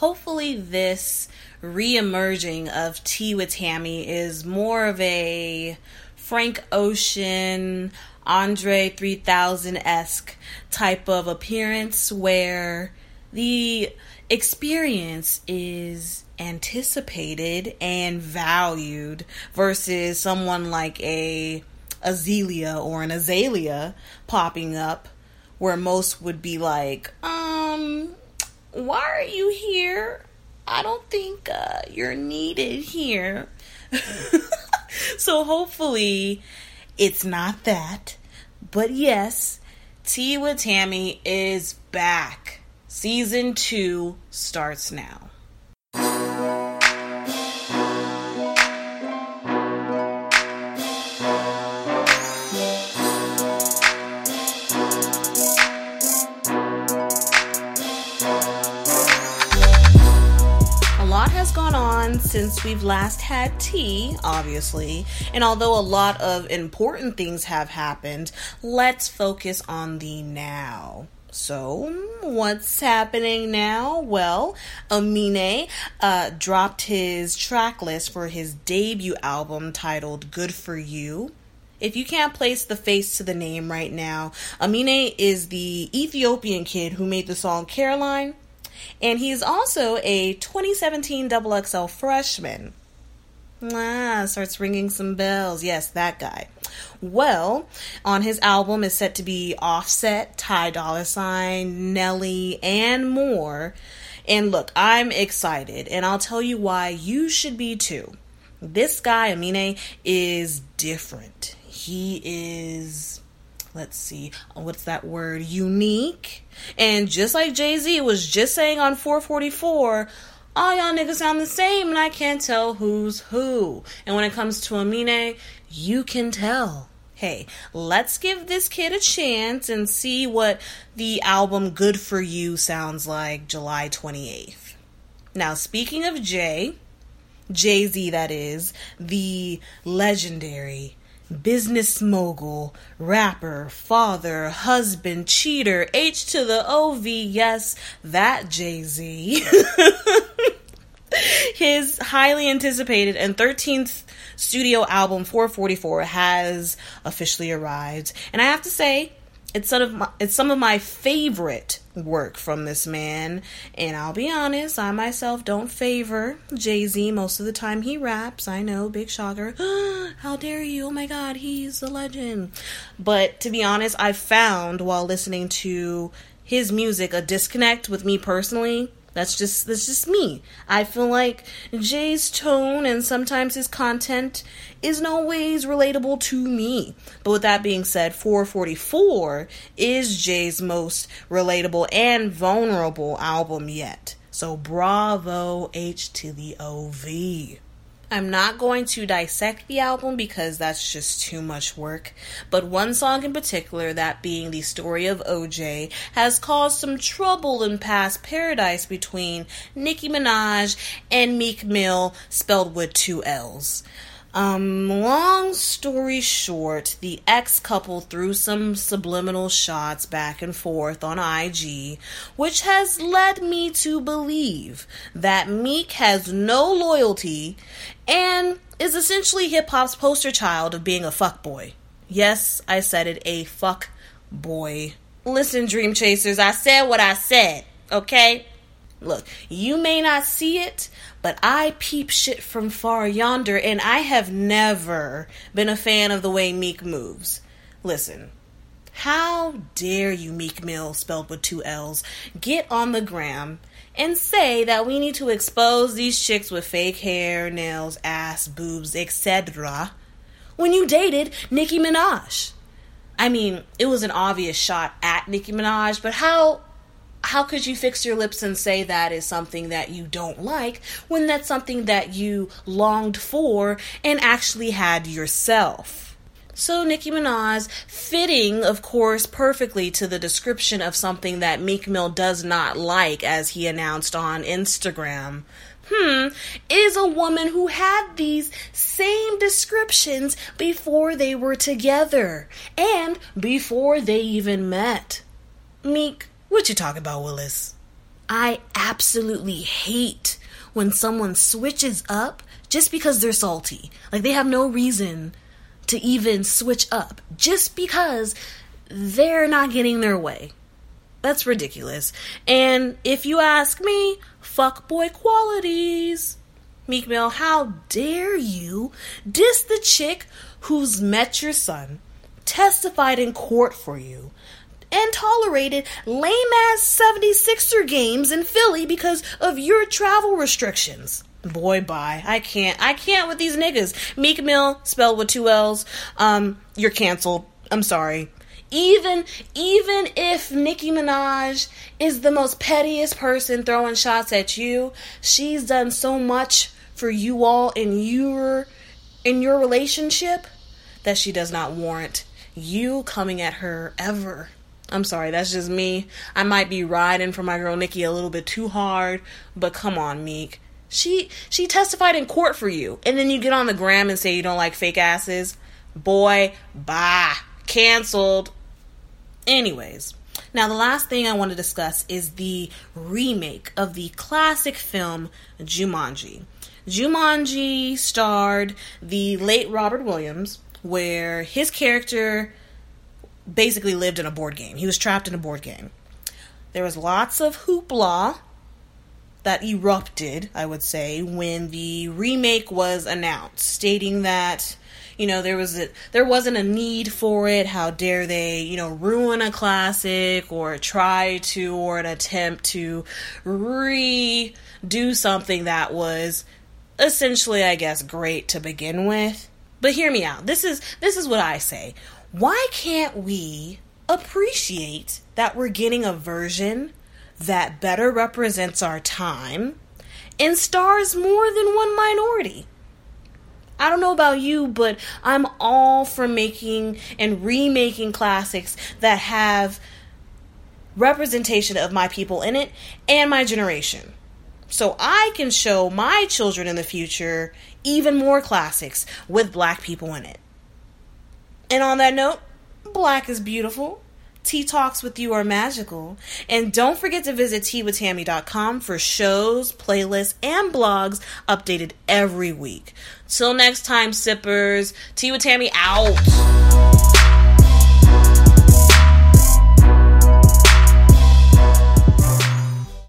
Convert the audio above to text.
hopefully this re-emerging of Tea with Tammy is more of a Frank Ocean, Andre 3000 esque type of appearance where the experience is anticipated and valued versus someone like a Azealia or an Azalea popping up where most would be like, um, why are you here? I don't think uh, you're needed here. so hopefully it's not that. But yes, Tea with Tammy is back. Season 2 starts now. Since we've last had tea, obviously, and although a lot of important things have happened, let's focus on the now. So, what's happening now? Well, Amine uh, dropped his track list for his debut album titled Good For You. If you can't place the face to the name right now, Amine is the Ethiopian kid who made the song Caroline and he's also a 2017 Double XL freshman. Ah, starts ringing some bells. Yes, that guy. Well, on his album is set to be Offset, Ty Dolla Sign, Nelly, and more. And look, I'm excited, and I'll tell you why you should be too. This guy, Amine, is different. He is let's see, oh, what's that word? Unique. And just like Jay Z was just saying on 444, all y'all niggas sound the same and I can't tell who's who. And when it comes to Amine, you can tell. Hey, let's give this kid a chance and see what the album Good For You sounds like July 28th. Now, speaking of Jay, Jay Z, that is, the legendary business mogul, rapper, father, husband, cheater, H to the OV, yes, that Jay Z. His highly anticipated and 13th studio album 444 has officially arrived. And I have to say, it's some of my it's some of my favorite work from this man. And i'll be honest i myself don't favor jay-z most of the time he raps. I know big shocker how dare you? Oh my god he's a legend. But to be honest i found while listening to his music a disconnect with me personally that's just that's just me. I feel like Jay's tone and sometimes his content isn't always relatable to me. But with that being said, 444 is Jay's most relatable and vulnerable album yet. So bravo H to the OV. I'm not going to dissect the album because that's just too much work, but one song in particular, that being the story of OJ, has caused some trouble in past paradise between Nicki Minaj and Meek Mill, spelled with two L's. Um, long story short, the ex couple threw some subliminal shots back and forth on IG, which has led me to believe that Meek has no loyalty and is essentially hip hop's poster child of being a fuck boy. Yes, I said it, a fuck boy. Listen, Dream Chasers, I said what I said, okay? Look, you may not see it, but I peep shit from far yonder, and I have never been a fan of the way Meek moves. Listen, how dare you, Meek Mill, spelled with two L's, get on the gram and say that we need to expose these chicks with fake hair, nails, ass, boobs, etc. when you dated Nicki Minaj? I mean, it was an obvious shot at Nicki Minaj, but how how could you fix your lips and say that is something that you don't like when that's something that you longed for and actually had yourself? So, Nicki Minaj, fitting, of course, perfectly to the description of something that Meek Mill does not like, as he announced on Instagram, hmm, is a woman who had these same descriptions before they were together and before they even met. Meek, what you talking about, Willis? I absolutely hate when someone switches up just because they're salty. Like they have no reason to even switch up just because they're not getting their way. That's ridiculous. And if you ask me, fuck boy qualities. Meek Mill, how dare you diss the chick who's met your son, testified in court for you, and tolerated lame ass 76er games in Philly because of your travel restrictions. Boy, bye. I can't. I can't with these niggas. Meek Mill, spelled with two L's. Um, you're canceled. I'm sorry. Even even if Nicki Minaj is the most pettiest person throwing shots at you, she's done so much for you all in your in your relationship that she does not warrant you coming at her ever. I'm sorry, that's just me. I might be riding for my girl Nicki a little bit too hard, but come on, Meek. She she testified in court for you, and then you get on the gram and say you don't like fake asses. Boy, bye. Cancelled. Anyways, now the last thing I want to discuss is the remake of the classic film Jumanji. Jumanji starred the late Robert Williams, where his character basically lived in a board game. He was trapped in a board game. There was lots of hoopla that erupted, I would say, when the remake was announced, stating that you know there was a, there wasn't a need for it. How dare they, you know, ruin a classic or try to or an attempt to redo something that was essentially, I guess, great to begin with. But hear me out. This is this is what I say why can't we appreciate that we're getting a version that better represents our time and stars more than one minority? I don't know about you, but I'm all for making and remaking classics that have representation of my people in it and my generation. So I can show my children in the future even more classics with black people in it. And on that note, black is beautiful. Tea Talks with you are magical. And don't forget to visit teawithtammy.com for shows, playlists, and blogs updated every week. Till next time, sippers. Tea with Tammy out.